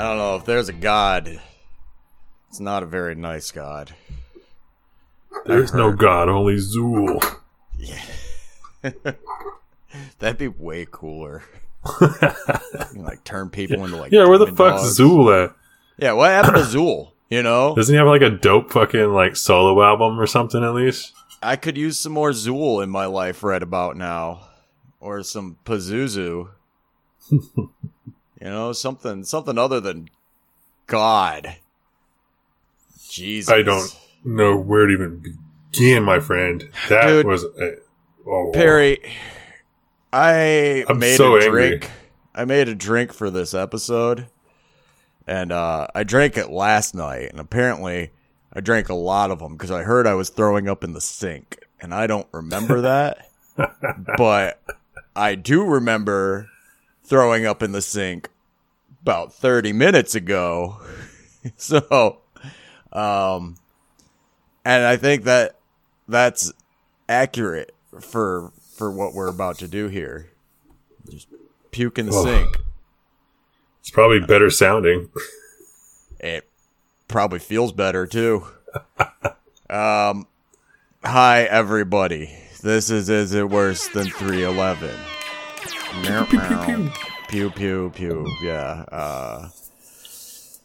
I don't know if there's a god. It's not a very nice god. There's no god, only Zuul. Yeah. That'd be way cooler. Can, like turn people into like Yeah, where the fuck's dogs. Zuul at? Yeah, what happened to Zuul? You know, Doesn't he have like a dope fucking like solo album or something at least? I could use some more Zuul in my life right about now, or some Pazuzu. You know, something something other than God. Jesus, I don't know where to even begin, my friend. That Dude. was a, oh, Perry, I I'm made so a angry. drink. I made a drink for this episode, and uh, I drank it last night. And apparently, I drank a lot of them because I heard I was throwing up in the sink, and I don't remember that. but I do remember throwing up in the sink about 30 minutes ago. so, um, and I think that that's accurate for for what we're about to do here. Just puke in the oh. sink. It's probably better sounding. it probably feels better too. um, hi everybody. This is is it worse than 311? Pew, pew, pew, pew. Pew, pew, pew. Yeah. Uh,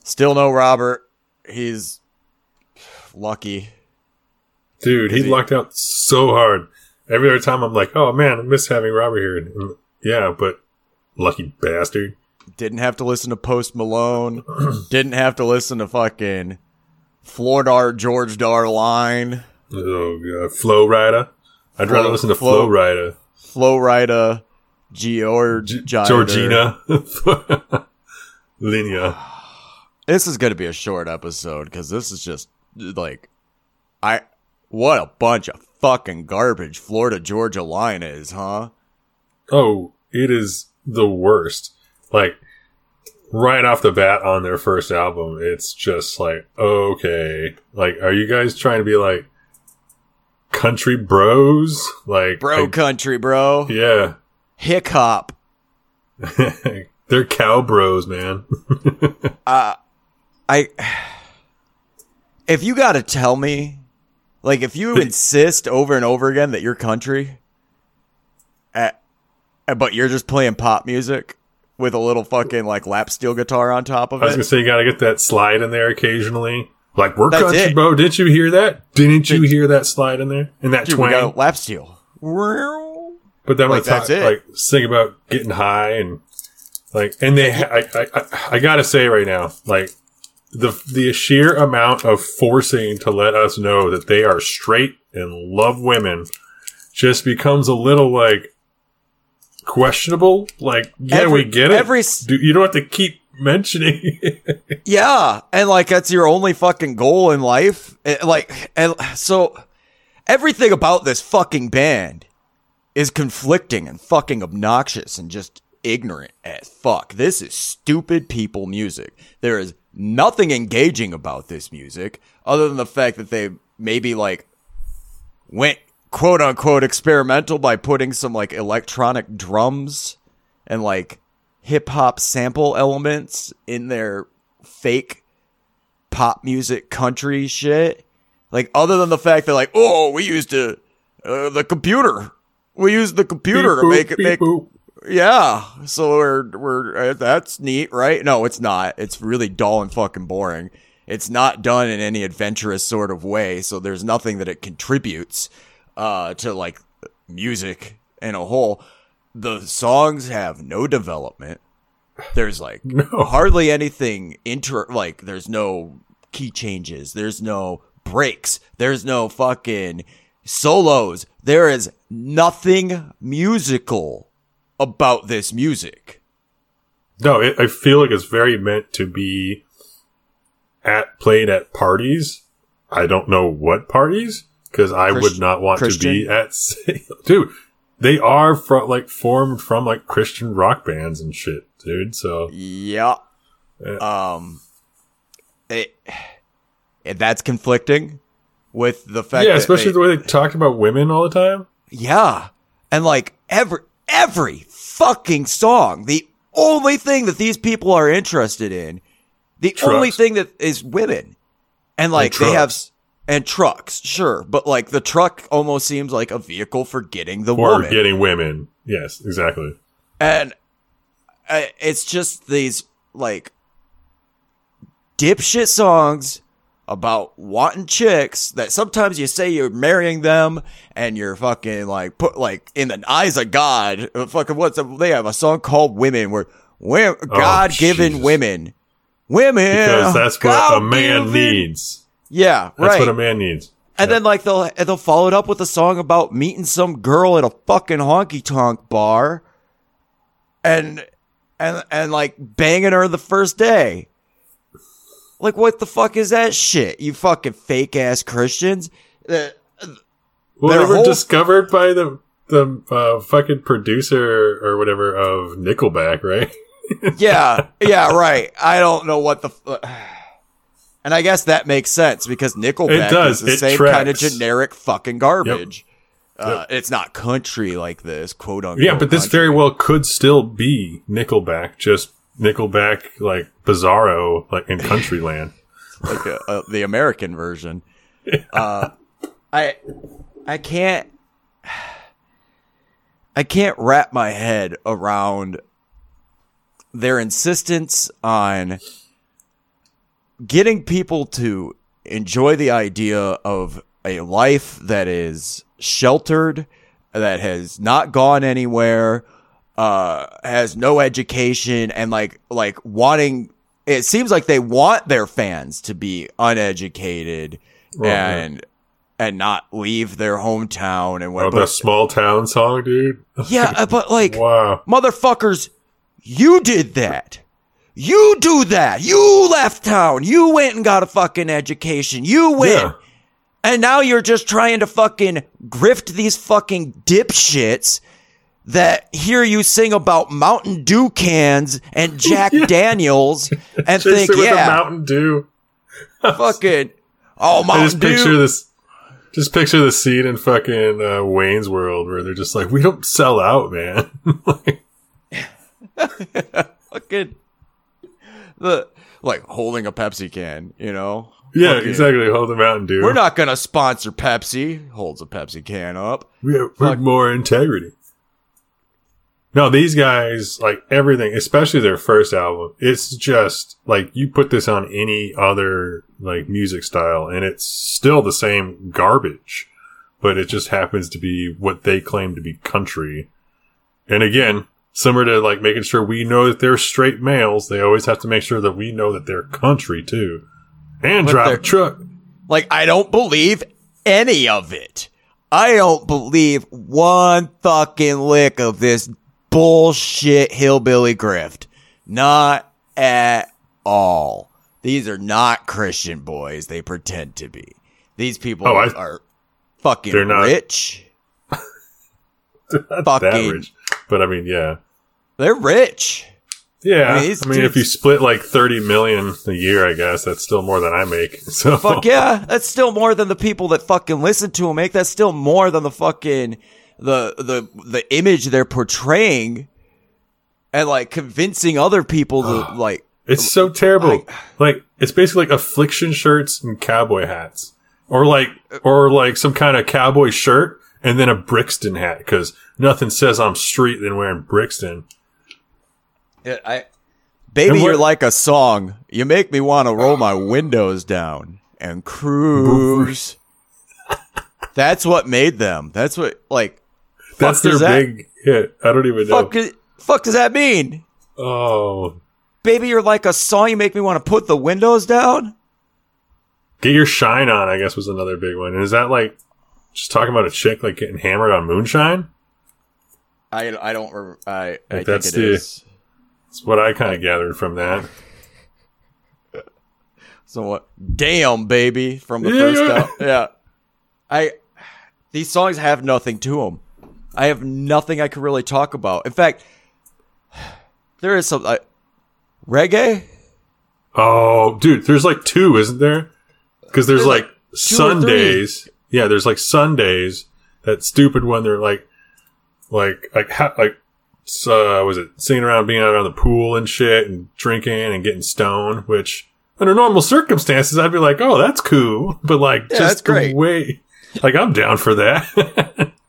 still no Robert. He's lucky. Dude, he, he lucked out so hard. Every other time I'm like, oh man, I miss having Robert here. And, uh, yeah, but lucky bastard. Didn't have to listen to Post Malone. Didn't have to listen to fucking Florida George Darline. Oh god, Flow Rider. I'd Flo, rather listen to Flow Rider. Flow Rider. George Georgina. Linia. This is gonna be a short episode because this is just like, I what a bunch of fucking garbage Florida Georgia line is, huh? Oh, it is the worst. Like right off the bat on their first album, it's just like, okay. Like, are you guys trying to be like country bros? Like Bro I- country, bro. yeah. Hick hop. They're cow bros, man. Uh, I. If you gotta tell me, like, if you insist over and over again that you're country, uh, but you're just playing pop music with a little fucking like lap steel guitar on top of it. I was gonna say you gotta get that slide in there occasionally. Like we're That's country it. bro. Didn't you hear that? Didn't you hear that slide in there? In that dude, we got lap steel. But then Like, let's talk, it. like sing about getting high and like, and they, I, I, I, I gotta say right now, like the the sheer amount of forcing to let us know that they are straight and love women just becomes a little like questionable. Like, yeah, Every- we get it. every Do- you don't have to keep mentioning. Yeah, and like that's your only fucking goal in life. Like, and so everything about this fucking band is conflicting and fucking obnoxious and just ignorant as fuck. This is stupid people music. There is nothing engaging about this music other than the fact that they maybe like went quote unquote experimental by putting some like electronic drums and like hip hop sample elements in their fake pop music country shit. Like other than the fact that like, oh, we used to uh, the computer. We used the computer to make it make yeah. So we're we're uh, that's neat, right? No, it's not. It's really dull and fucking boring. It's not done in any adventurous sort of way, so there's nothing that it contributes uh to like music in a whole. The songs have no development. There's like No. hardly anything inter like there's no key changes, there's no breaks, there's no fucking solos. There is nothing musical about this music. No, it, I feel like it's very meant to be at played at parties. I don't know what parties because I would not want to be at. Dude, they are from like formed from like Christian rock bands and shit, dude. So Yeah. Yeah. Um it that's conflicting with the fact yeah, especially they- the way they talked about women all the time. Yeah. And like every every fucking song, the only thing that these people are interested in The Trucks. only thing that is women, and like they have and trucks, sure, but like the truck almost seems like a vehicle for getting the Or woman, getting women. Yes, exactly. and uh, it's just these like dipshit songs about wanting chicks that sometimes you say you're marrying them and you're fucking like put like in the eyes of God. Fucking what's the, they have a song called Women where women, oh, God given Oh, women, women Because that's what a man needs. Yeah, That's right. what a man needs. And then like they'll they'll follow it up with a song about meeting some girl at a fucking honky tonk bar, and and and like banging her the first day. Like what the fuck is that shit? You fucking fake ass Christians. Uh, Well, they were whole- discovered by the the uh, fucking producer or whatever of Nickelback, right? yeah, yeah, right. I don't know what the. F- and I guess that makes sense because Nickelback It does. is the It same kind of generic fucking garbage. Uh, It's not country like this, quote unquote. Yeah, but this country. very well could still be Nickelback, just Nickelback like Bizarro, like in Countryland. like uh, uh, the American version. Uh, I I can't I can't wrap my head around their insistence on getting people to enjoy the idea of a life that is sheltered, that has not gone anywhere, uh, has no education, and like like wanting. It seems like they want their fans to be uneducated and and not leave their hometown and Oh, what. the small town song, dude. yeah, uh, but like Wow. motherfuckers, you did that. You do that. You left town. You went and got a fucking education. You went. Yeah. And now you're just trying to fucking grift these fucking dipshits that hear you sing about Mountain Dew cans and Jack Daniels and think, yeah, Mountain Dew. fucking, oh, I Mountain just picture Dew. this. Just picture the scene in fucking uh, Wayne's World where they're just like, "We don't sell out, man." like, fucking, the, like holding a Pepsi can, you know? yeah, Fucking- exactly. Hold the Mountain Dew. We're not gonna sponsor Pepsi. Holds a Pepsi can up. We have, we have more integrity. No, these guys, like everything, especially their first album, it's just like you put this on any other like music style and it's still the same garbage, but it just happens to be what they claim to be country. And again, similar to like making sure we know that they're straight males, they always have to make sure that we know that they're country too. And But drive a truck. Like I don't believe any of it. I don't believe one fucking lick of this bullshit hillbilly grift. Not at all. These are not Christian boys they pretend to be. These people Oh, I- are fucking They're not. rich. Not that rich. But I mean, yeah. They're rich. Yeah, I I mean, mean, if you split like thirty million a year, I guess that's still more than I make. So Fuck yeah, that's still more than the people that fucking listen to him make. That's still more than the fucking the the the image they're portraying and like convincing other people to like it's so terrible. like it's basically like affliction shirts and cowboy hats, or like or like some kind of cowboy shirt and then a Brixton hat because nothing says I'm street than wearing Brixton. I Baby you're like a song. You make me want to roll my windows down and cruise. That's what made them. That's what like That's their that, big hit. I don't even know. fuck, is- fuck does that mean? Oh, Baby, you're like a song. You make me want to put the windows down. get your shine on. I guess was another big one. And is that like just talking about a chick like getting hammered on moonshine? I, I don't. rem- I I think that's it the- is. That's what I kind of gathered from that. So what? Damn, baby, from the Yeah, first yeah. album. Yeah. I. These songs have nothing to them. I have nothing I can really talk about. In fact, there is some uh, reggae. Oh, dude, there's like two, isn't there? Because there's, There's like, like two or three. Sundays. Yeah, there's like Sundays. That stupid one. They're like, like, like, ha- like uh, was it sitting around being out on the pool and shit and drinking and getting stoned, which under normal circumstances I'd be like, oh, that's cool, but like Yeah, just that's great. way, like I'm down for that.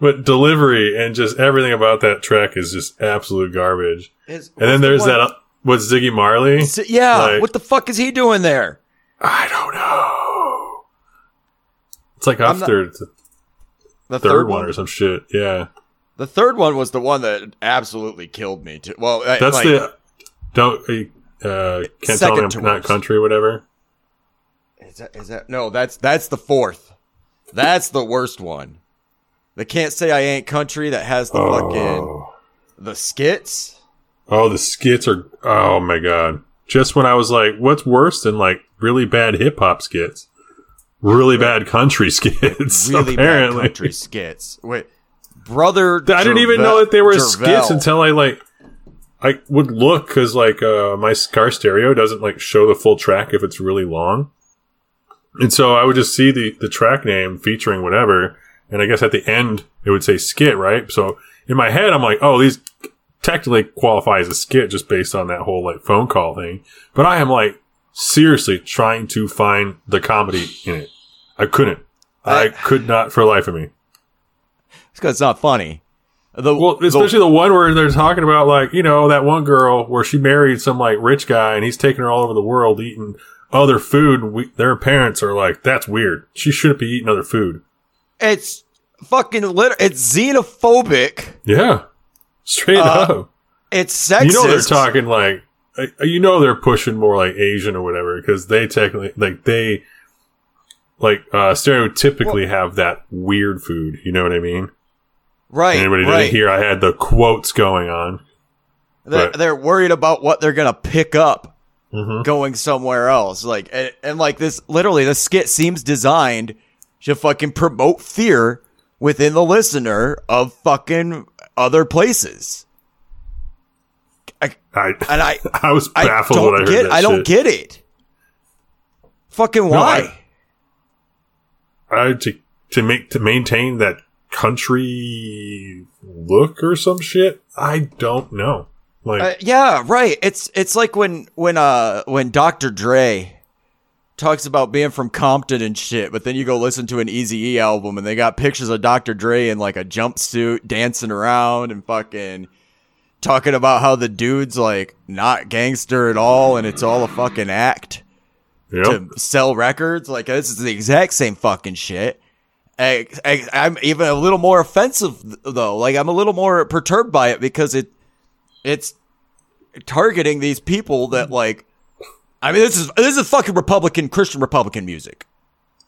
but delivery and just everything about that track is just absolute garbage. Is- And then what's the there's that. uh, What's Ziggy Marley? Yeah, like- what the fuck is he doing there? I don't know. It's like I'm not- after the The third, one or some shit. Yeah, The third one was the one that absolutely killed me. Too. Well, I- that's like, the don't uh, can't tell me I'm not country, whatever. Is that, is that no? That's that's the fourth. That's the worst one. They can't say I ain't country. That has the fucking Oh. the skits. oh, the skits are. Oh my god! Just when I was like, what's worse than like really bad hip hop skits? Really bad country skits. Really apparently. bad country skits. Wait, brother. I didn't even know that they were Gervais. skits until I like I would look because like uh, my car stereo doesn't like show the full track if it's really long, and so I would just see the the track name featuring whatever, and I guess at the end it would say skit, right? So in my head I'm like, oh, these technically qualify as a skit just based on that whole like phone call thing, but I am like seriously trying to find the comedy in it. I couldn't. I I- could not for the life of me. It's because it's not funny. The, Well, the- especially the one where they're talking about like, you know, that one girl where she married some like rich guy and he's taking her all over the world eating other food. We, their parents are like, that's weird. She shouldn't be eating other food. It's fucking lit. It's xenophobic. Yeah. Straight Uh, up. It's sexist. You know, they're talking like, uh, you know, they're pushing more like Asian or whatever because they technically, like, they, like, uh, stereotypically have that weird food. You know what I mean? right. Anybody right. didn't hear I had the quotes going on. They're, they're worried about what they're gonna pick up Mhm. going somewhere else. Like, and, and like this, literally, the skit seems designed to fucking promote fear within the listener of fucking other places. I, I, and I, I was baffled don't when I heard get, that I don't shit. get it. Fucking why? I to to make to maintain that country look or some shit. I don't know. Like Uh, yeah, right. It's it's like when when uh when Dr. Dre talks about being from Compton and shit, but then you go listen to an Easy E album and they got pictures of Dr. Dre in like a jumpsuit dancing around and fucking talking about how the dude's like not gangster at all and it's all a fucking act yep. to sell records. Like this is the exact same fucking shit. I, I, I'm even a little more offensive though. Like I'm a little more perturbed by it because it it's targeting these people that like. I mean, this is this is fucking Republican Christian Republican music.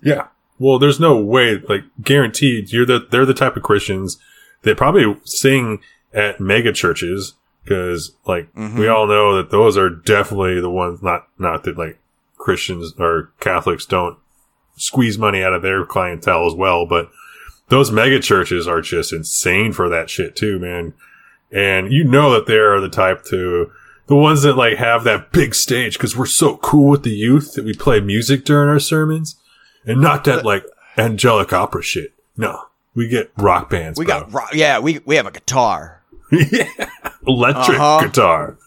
yeah. Well, there's no way. Like guaranteed, you're the they're the type of Christians that probably sing at mega churches because like Mm-hmm. we all know that those are definitely the ones. Not not that like Christians or Catholics don't squeeze money out of their clientele as well, but those mega churches are just insane for that shit too, man. And you know that they are the type to the ones that like have that big stage because we're so cool with the youth that we play music during our sermons and not that like angelic opera shit. No, we get rock bands. We bro. got rock. yeah, we we have a guitar. electric Uh-huh. guitar.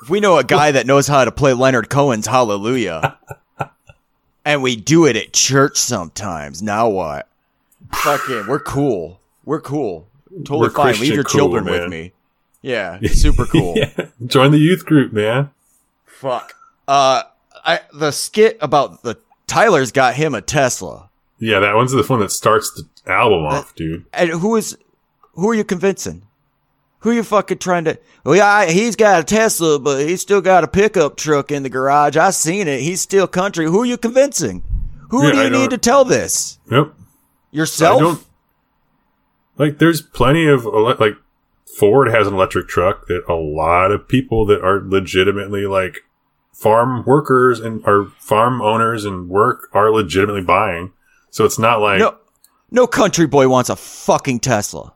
If we know a guy that knows how to play Leonard Cohen's Hallelujah, and we do it at church sometimes. Now what? Fucking, we're cool. We're cool. Totally We're fine. Leave your cool, children with me. Yeah, super cool. Yeah. Join the youth group, man. Fuck. Uh, I the skit about the Tyler's got him a Tesla, Yeah, that one's the one that starts the album off, dude. and who is who are you convincing? Who are you fucking trying to? Well, yeah, I- he's got a Tesla, but he's still got a pickup truck in the garage. I seen it. He's still country. Who are you convincing? Who Yeah, do you need to tell this? Yep. Yourself? Like. There's plenty of like Ford has an electric truck that a lot of people that are legitimately like farm workers and are farm owners and work are legitimately buying. So it's not like no, no country boy wants a fucking Tesla.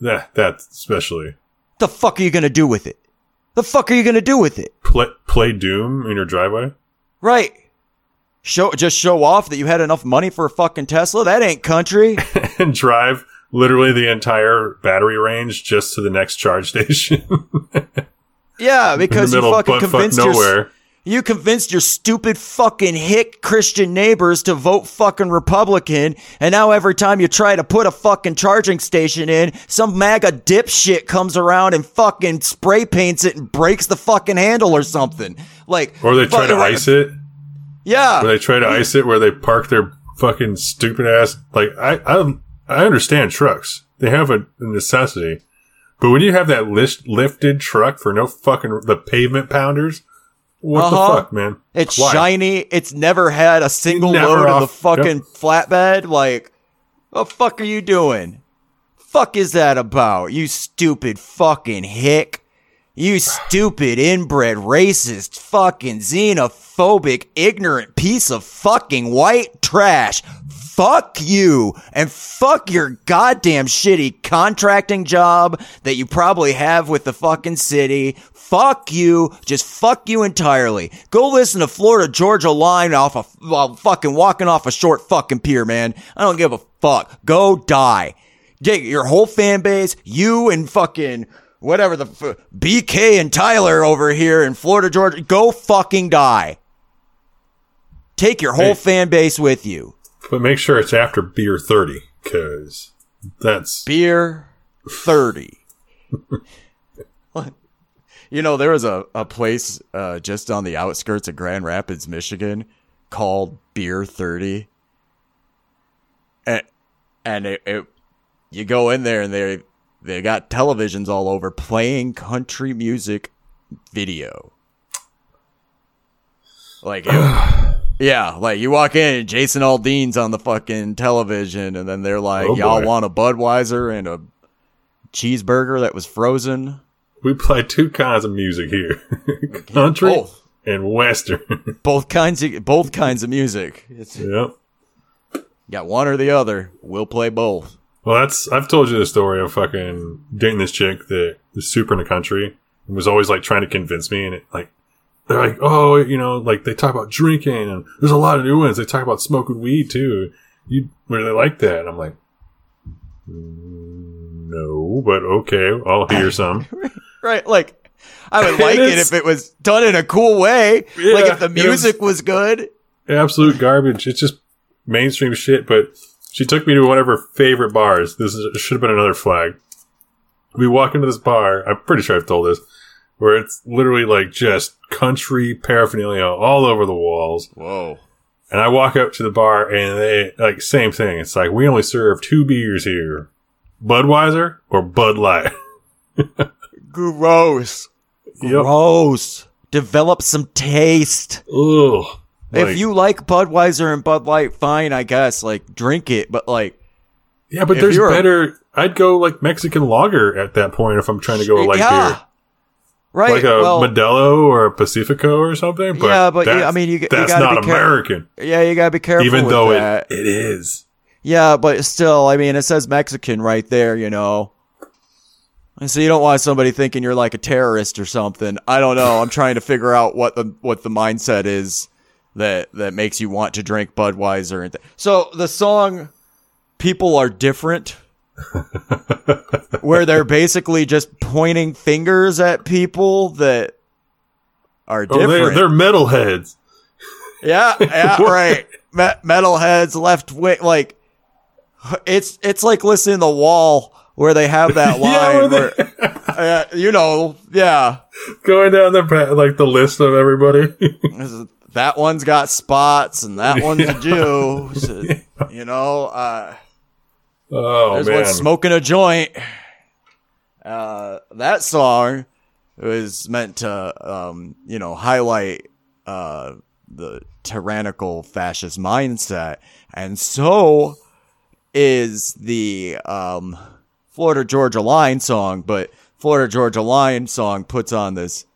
that. That especially The fuck are you gonna do with it? The fuck are you gonna do with it? play, play Doom in your driveway. Right. Show just show off that you had enough money for a fucking Tesla. That ain't country. and drive literally the entire battery range just to the next charge station. Yeah, because you middle fucking fuck convinced your you convinced your stupid fucking hick Christian neighbors to vote fucking Republican, and now every time you try to put a fucking charging station in, some MAGA dipshit comes around and fucking spray paints it and breaks the fucking handle or something. Like, Or they try to fucking- ice it. Yeah, Or they try to ice it where they park their fucking stupid ass. Like I, I, I understand trucks. They have a, necessity, but when you have that lift, lifted truck for no fucking the pavement pounders, what Uh-huh. the fuck, man? It's Why? shiny. It's never had a single Never load of the off- fucking flatbed. Like, what the fuck are you doing? Fuck is that about? You stupid fucking hick. You stupid inbred racist fucking xenophobic ignorant piece of fucking white trash. Fuck you and fuck your goddamn shitty contracting job that you probably have with the fucking city. Fuck you. Just fuck you entirely. Go listen to Florida Georgia Line off of while fucking walking off a short fucking pier, man. I don't give a fuck. Go die. Take your whole fan base, you and fucking whatever the f- BK and Tyler over here in Florida Georgia, go fucking die. Take your whole Hey. fan base with you. But make sure it's after beer thirty, because that's Beer 30. you know, there was a, a place uh, just on the outskirts of Grand Rapids, Michigan called Beer 30. And, and it, it, you go in there and they they got televisions all over playing country music video. Like it, yeah, like you walk in and Jason Aldean's on the fucking television and then they're like, Oh, Y'all want a Budweiser and a cheeseburger that was frozen? we play two kinds of music here: country and western. Both kinds of both kinds of music. It's yep. got one or the other. We'll play both. Well, that's I've told you the story of fucking dating this chick that was super in the country and was always like trying to convince me, and it like they're like, oh, you know, like they talk about drinking, and there's a lot of new ones. They talk about smoking weed too. You really like that? And I'm like, "Mm, no, but okay, I'll hear some. Right? Like I would like it if it was done in a cool way. like if the it was- music was good. Absolute garbage. It's just mainstream shit. But she took me to one of her favorite bars. This is, should have been another flag. We walk into this bar. I'm pretty sure I've told this, where it's literally like just country paraphernalia all over the walls. Whoa. And I walk up to the bar and they like same thing. It's like we only serve two beers here, Budweiser or Bud Light. Gross. Yep. Gross. Develop some taste. Ugh. if Like- you like Budweiser and Bud Light, fine, I guess. Like, drink it. But like, yeah, but there's better. I'd go like Mexican lager at that point if I'm trying to go with light yeah, beer. Right. like a well, Modelo or a Pacifico or something. But Yeah, but yeah, I mean, you- you that's not be care- American, yeah, you gotta be careful. even with though that. it, it is. Yeah, but still, I mean, it says Mexican right there, you know. And so you don't want somebody thinking you're like a terrorist or something. I don't know. I'm trying to figure out what the what the mindset is that that makes you want to drink Budweiser and th- so the song "People Are Different," where they're basically just pointing fingers at people that are Oh, different. they're, they're metalheads. Yeah, yeah, right. Me- metalheads, left wing, like it's it's like listening to the wall where they have that Yeah, line. where where, uh, you know, yeah, Going down the like the list of everybody. that one's got spots and that one's Yeah. a Jew. So, you know, uh, oh there's man, one smoking a joint. Uh, that song was meant to, um, you know, highlight uh, the tyrannical fascist mindset, and so is the um, Florida Georgia Line song. But Florida Georgia Line song puts on this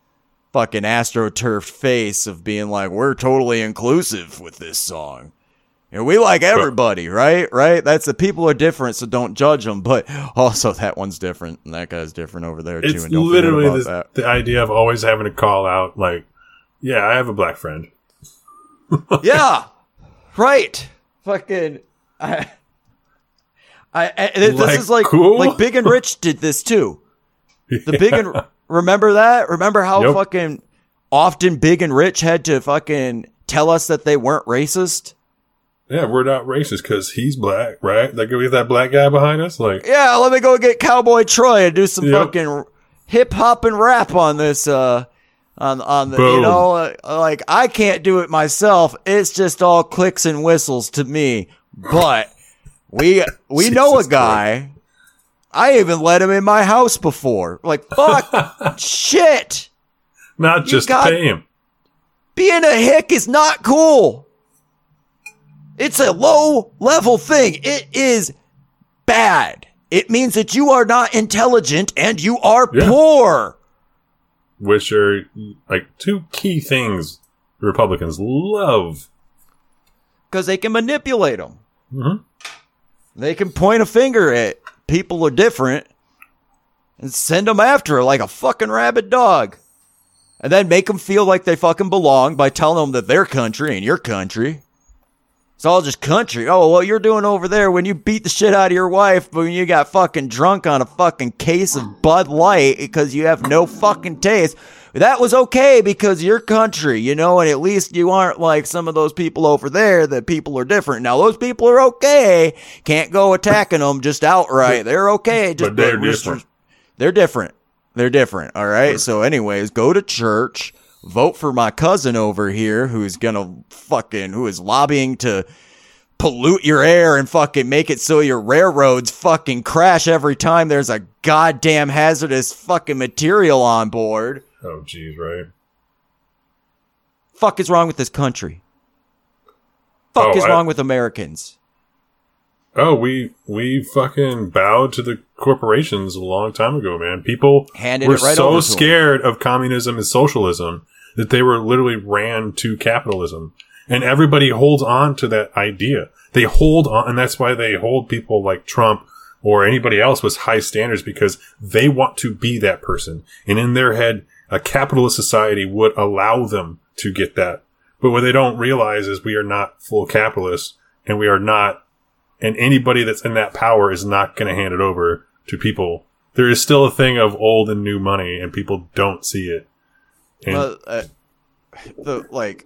fucking astroturf face of being like, we're totally inclusive with this song. And we like everybody, right? Right? That's the people are different, so don't judge them. But also, that one's different, and that guy's different over there too. it's And don't literally forget this, that. the idea of always having to call out like, yeah, I have a black friend. yeah, right. Fucking, I, I, I this Like, is like cool? like Big and Rich did this too. The Big and remember that? Remember how Yep. fucking often Big and Rich had to fucking tell us that they weren't racist? Yeah, we're not racist because he's black, right? Like we have that black guy behind us. Like, Yeah, let me go get Cowboy Troy and do some Yep. fucking hip hop and rap on this. Uh, on on the you know uh, like I can't do it myself. It's just all clicks and whistles to me. But we we know a guy. I even let him in my house before. Like fuck, shit. not just got- pay him. Being a hick is not cool. It's a low level thing. It is bad. It means that you are not intelligent and you are Yeah. poor. which are like two key things Republicans love. because they can manipulate them. Mhm. They can point a finger at people who are different and send them after like a fucking rabid dog. And then make them feel like they fucking belong by telling them that their country and your country. It's all just country. Oh, well, you're doing over there when you beat the shit out of your wife, when you got fucking drunk on a fucking case of Bud Light because you have no fucking taste. That was okay because your country, you know, and at least you aren't like some of those people over there that people are different. Now, those people are okay. Can't go attacking them just outright. They're okay. Just But they're just- different. They're different. They're different. All right. So, anyways, go to church, vote for my cousin over here who's gonna fucking who is lobbying to pollute your air and fucking make it so your railroads fucking crash every time there's a goddamn hazardous fucking material on board. Oh, jeez, right? Fuck is wrong with this country? Fuck Oh, is I- wrong with Americans? Oh, we we fucking bowed to the corporations a long time ago, man. People Handed were right so over to 'em. scared of communism and socialism that they were literally ran to capitalism. And everybody holds on to that idea. They hold on, and that's why they hold people like Trump or anybody else with high standards because they want to be that person. And in their head, a capitalist society would allow them to get that. But what they don't realize is we are not full capitalists and we are not and anybody that's in that power is not going to hand it over to people. There is still a thing of old and new money, and people don't see it. And Well, uh, the like.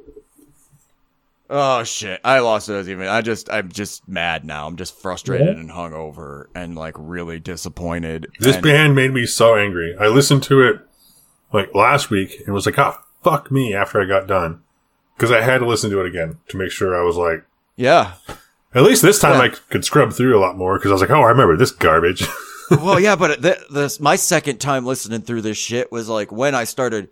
Oh shit! I lost those even. I just, I'm just mad now. I'm just frustrated and hungover and like really disappointed. this and, band made me so angry. I listened to it like last week and was like, "Oh fuck me!" After I got done, because I had to listen to it again to make sure I was like, yeah. at least this time Yeah. I could scrub through a lot more because I was like, "Oh, I remember this garbage." well, yeah, but th- this my second time listening through this shit was like when I started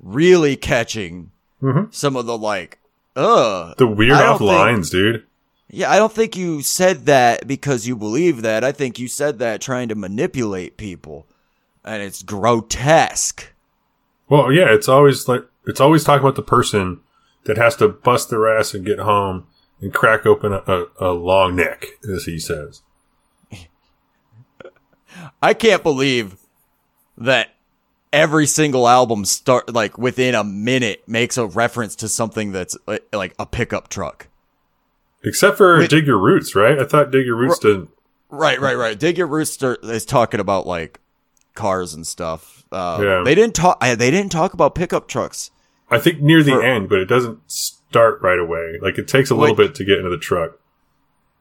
really catching Mhm. some of the like, uh, the weird off think- lines, dude. yeah. I don't think you said that because you believe that. I think you said that trying to manipulate people, and it's grotesque. Well, yeah, it's always like it's always talking about the person that has to bust their ass and get home and crack open a, a, a long neck, as he says. I can't believe that every single album start like within a minute makes a reference to something that's uh, like a pickup truck. Except for Wait. Dig Your Roots, right? I thought Dig Your Roots didn't. Right, right, right. Dig Your Roots is talking about like cars and stuff. Uh, Yeah. They didn't talk. They didn't talk about pickup trucks. I think near the For- end, but it doesn't start right away. Like it takes a little bit to get into the truck.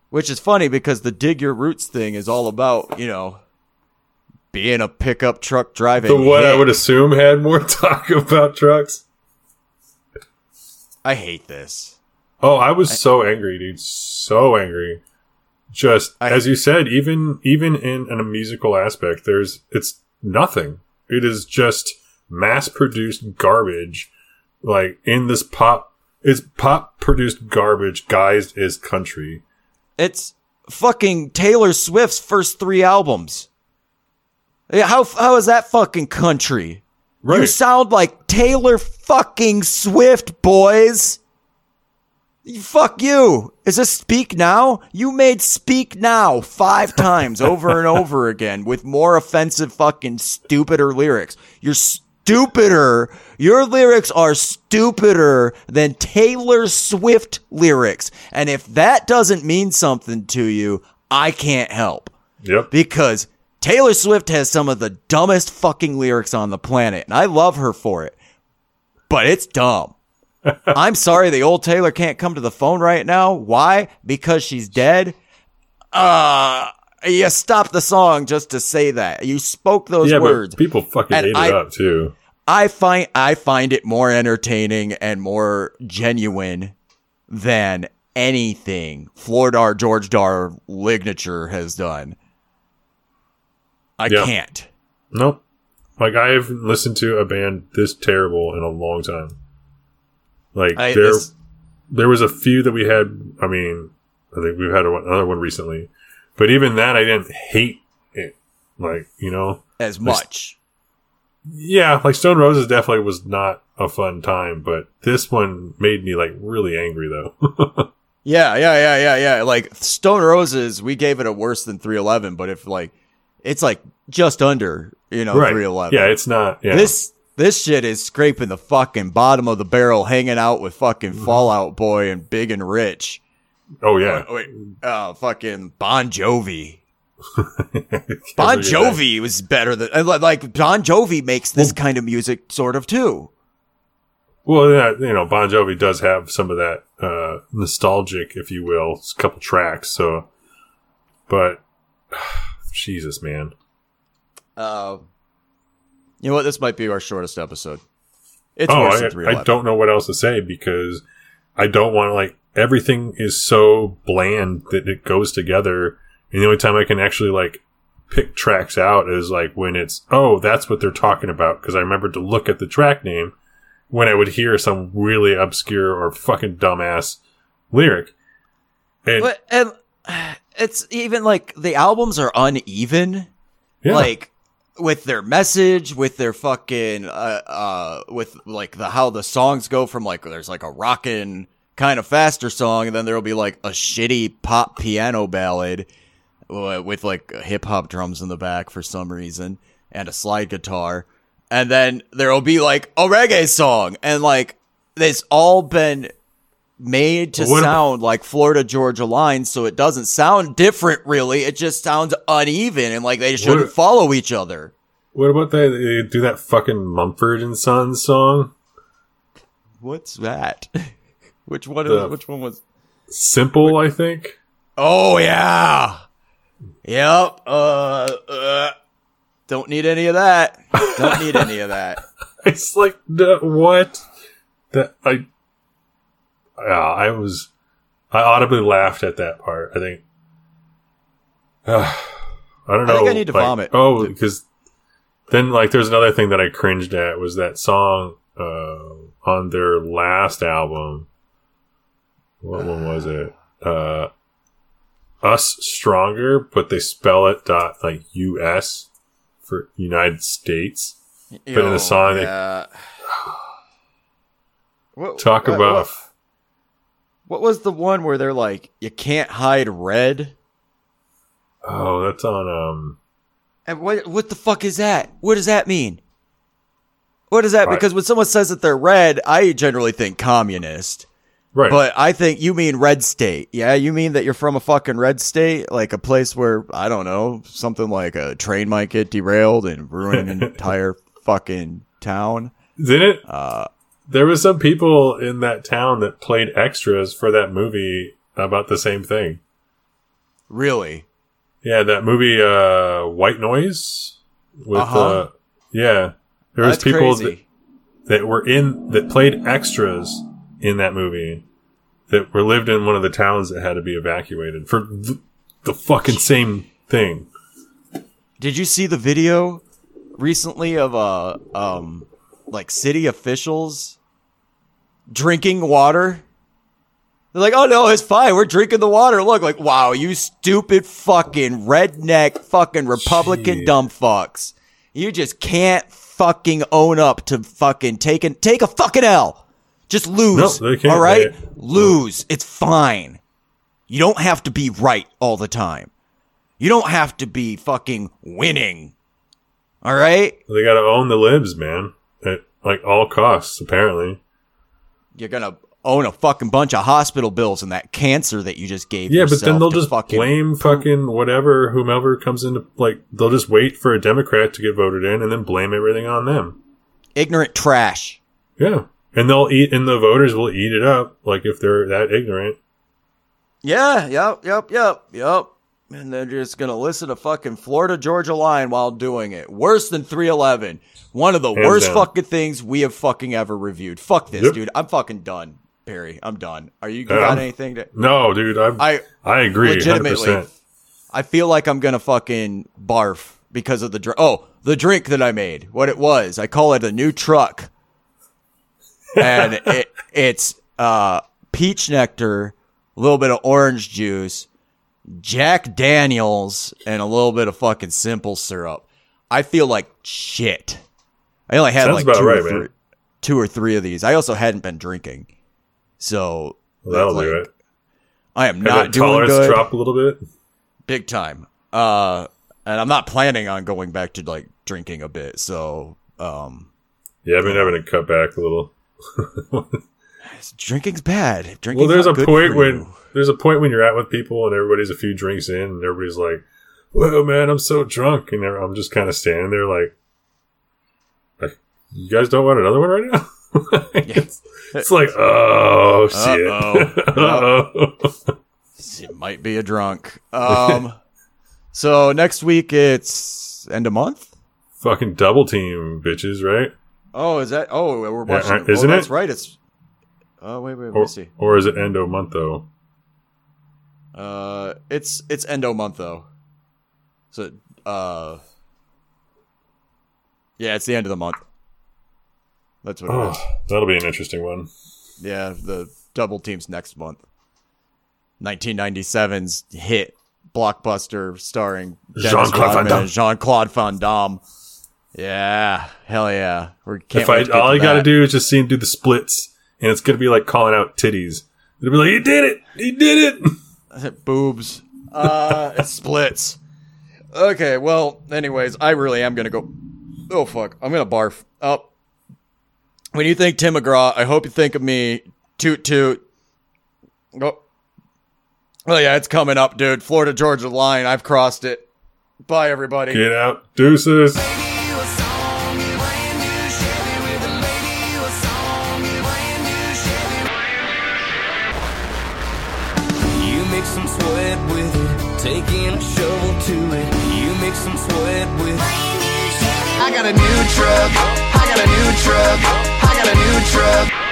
Which is funny because the dig your roots thing is all about, you know, being a pickup truck driving. The one I would assume had more talk about trucks. I hate this. Oh, I was so angry, dude. So angry. Just I- as you said, even even in, in a musical aspect, there's it's nothing. It is just mass produced garbage. Like in this pop, it's pop produced garbage guised as country. It's fucking Taylor Swift's first three albums. Yeah, how how is that fucking country? You sound like Taylor fucking Swift, boys. Fuck you. Is this Speak Now? You made Speak Now five times over and over again with more offensive fucking stupider lyrics. You're stupider. Your lyrics are stupider than Taylor Swift lyrics. And if that doesn't mean something to you, I can't help Yep. because Taylor Swift has some of the dumbest fucking lyrics on the planet, and I love her for it. But it's dumb. I'm sorry the old Taylor can't come to the phone right now. Why? Because she's dead? Uh you stopped the song just to say that. You spoke those yeah, words. but people fucking And ate I- it up too. I find I find it more entertaining and more genuine than anything Floridar George Dar Lignature has done. I Yeah. can't. Nope. Like I haven't listened to a band this terrible in a long time. Like I, there, this- there was a few that we had. I mean, I think we've had a- another one recently, but even that I didn't hate it. Like you know, as much. yeah, like Stone Roses definitely was not a fun time, but this one made me like really angry though. Yeah, yeah, yeah, yeah, yeah. Like Stone Roses, we gave it a worse than 311, but if like it's like just under, you know, right? 311. Yeah, it's not. Yeah, This this shit is scraping the fucking bottom of the barrel, hanging out with fucking Mm-hmm. Fall Out Boy and Big and Rich. oh yeah, Oh, wait, uh, fucking Bon Jovi. Bon. Jovi was better than like Bon Jovi makes this kind of music sort of too. Well, yeah, you know, Bon Jovi does have some of that uh, nostalgic, if you will, couple tracks. So, but Jesus, man, Uh, you know what? This might be our shortest episode. It's oh, I, I don't know what else to say because I don't want to like everything is so bland that it goes together, and the only time I can actually like pick tracks out is like when it's oh that's what they're talking about because I remember to look at the track name when I would hear some really obscure or fucking dumbass lyric. And But and it's even like the albums are uneven. yeah, Like with their message, with their fucking uh uh with like the how the songs go from like there's like a rockin' kind of faster song and then there'll be like a shitty pop piano ballad uh, with like hip hop drums in the back for some reason and a slide guitar. And then there'll be like a reggae song and like it's all been made to What sound like Florida Georgia Line, so it doesn't sound different really. It just sounds uneven and like they shouldn't What- follow each other. what about that? They do that fucking Mumford and Sons song? What's that? which one? The- which one was? Simple, I think. Oh yeah, yep. Uh, uh, don't need any of that. Don't need any of that. It's like the, what? That I, yeah, I was, I audibly laughed at that part. I think, uh, I don't I know. think I need to like- vomit. Oh, because then like there's another thing that I cringed at was that song uh, on their last album. What one was it? Uh, Us Stronger, but they spell it dot like U.S. for United States. But in the song, they- What, Talk what- about what, what was the one where they're like, you can't hide red? oh, that's on um. And what what the fuck is that? What does that mean? What is that? Right. Because when someone says that they're red, I generally think communist. Right. But I think you mean red state. Yeah, you mean that you're from a fucking red state, like a place where I don't know, something like a train might get derailed and ruin an entire fucking town. Didn't it? Uh, There was some people in that town that played extras for that movie about the same thing. really? Yeah, that movie, uh, White Noise. With Uh-huh. uh, yeah, there was That's people that, that were in that played extras in that movie that were lived in one of the towns that had to be evacuated for th- the fucking same thing. Did you see the video recently of uh um like city officials drinking water? They're like, "Oh no, it's fine. We're drinking the water." Look, like, "Wow, you stupid fucking redneck fucking Republican Shit. dumb fucks. You just can't fucking own up to fucking taking take a fucking L. Just lose. No, they can't. All right? Lose. It's fine. You don't have to be right all the time. You don't have to be fucking winning. All right? They got to own the libs, man, at like all costs. Apparently, You're going to own a fucking bunch of hospital bills and that cancer that you just gave. Yeah, but then they'll just fucking, blame fucking whatever, whomever comes into like they'll just wait for a Democrat to get voted in and then blame everything on them. ignorant trash. Yeah, and they'll eat, and the voters will eat it up. Like if they're that ignorant. Yeah, yep, yep, yep, yep. And they're just gonna listen to fucking Florida Georgia Line while doing it. Worse than 311. One of the Hands worst down. fucking things we have fucking ever reviewed. Fuck this, Yep. dude. I'm fucking done, Barry. I'm done. Are you Yeah, got I'm- anything to? No, dude, I I I agree, legitimately, percent. I feel like I'm gonna fucking barf because of the drink. Oh, the drink that I made. What it was, I call it a new truck, and it it's uh peach nectar, a little bit of orange juice, Jack Daniels, and a little bit of fucking simple syrup. I feel like shit. I only had Sounds like two, right, or three, two or three of these. I also hadn't been drinking, so Well, that'll like, do it. I am not that doing tolerance good drop a little bit. big time. Uh, and I'm not planning on going back to like drinking a bit. So, um, Yeah, I've been having to cut back a little. drinking's bad. Well, Drinking's there's a point when you. There's a point when you're out with people and everybody's a few drinks in and everybody's like, "Whoa, man, I'm so drunk," and I'm just kind of standing there like, like, "You guys don't want another one right now?" it's, it's like, oh shit, it might be a drunk. Um, so next week it's end of month. fucking double team bitches, right? Oh, is that? Oh, we're watching. oh, isn't that's it? right. It's. Oh wait, wait. Let Or, me see. or is it endo month though? Uh, it's it's endo month though. So, uh, yeah, it's the end of the month. That's what it is. Oh, that'll be an interesting one. Yeah, the double teams next month. 1997's hit blockbuster starring Jean-Claude Van Damme. Jean Claude Van Damme. Yeah, hell yeah. We can't if I all to I got to do is just see him do the splits, and it's gonna be like calling out titties. It'll be like, "He did it! He did it!" boobs. Uh, it splits. Okay, well, anyways, I really am gonna go. Oh fuck, I'm gonna barf. Up. when you think Tim McGraw, I hope you think of me. Toot toot. Oh. Oh yeah, it's coming up, dude. Florida Georgia line. I've crossed it. Bye, everybody. Get out, deuces. Make some sweat with I got a new truck. I got a new truck. I got a new truck.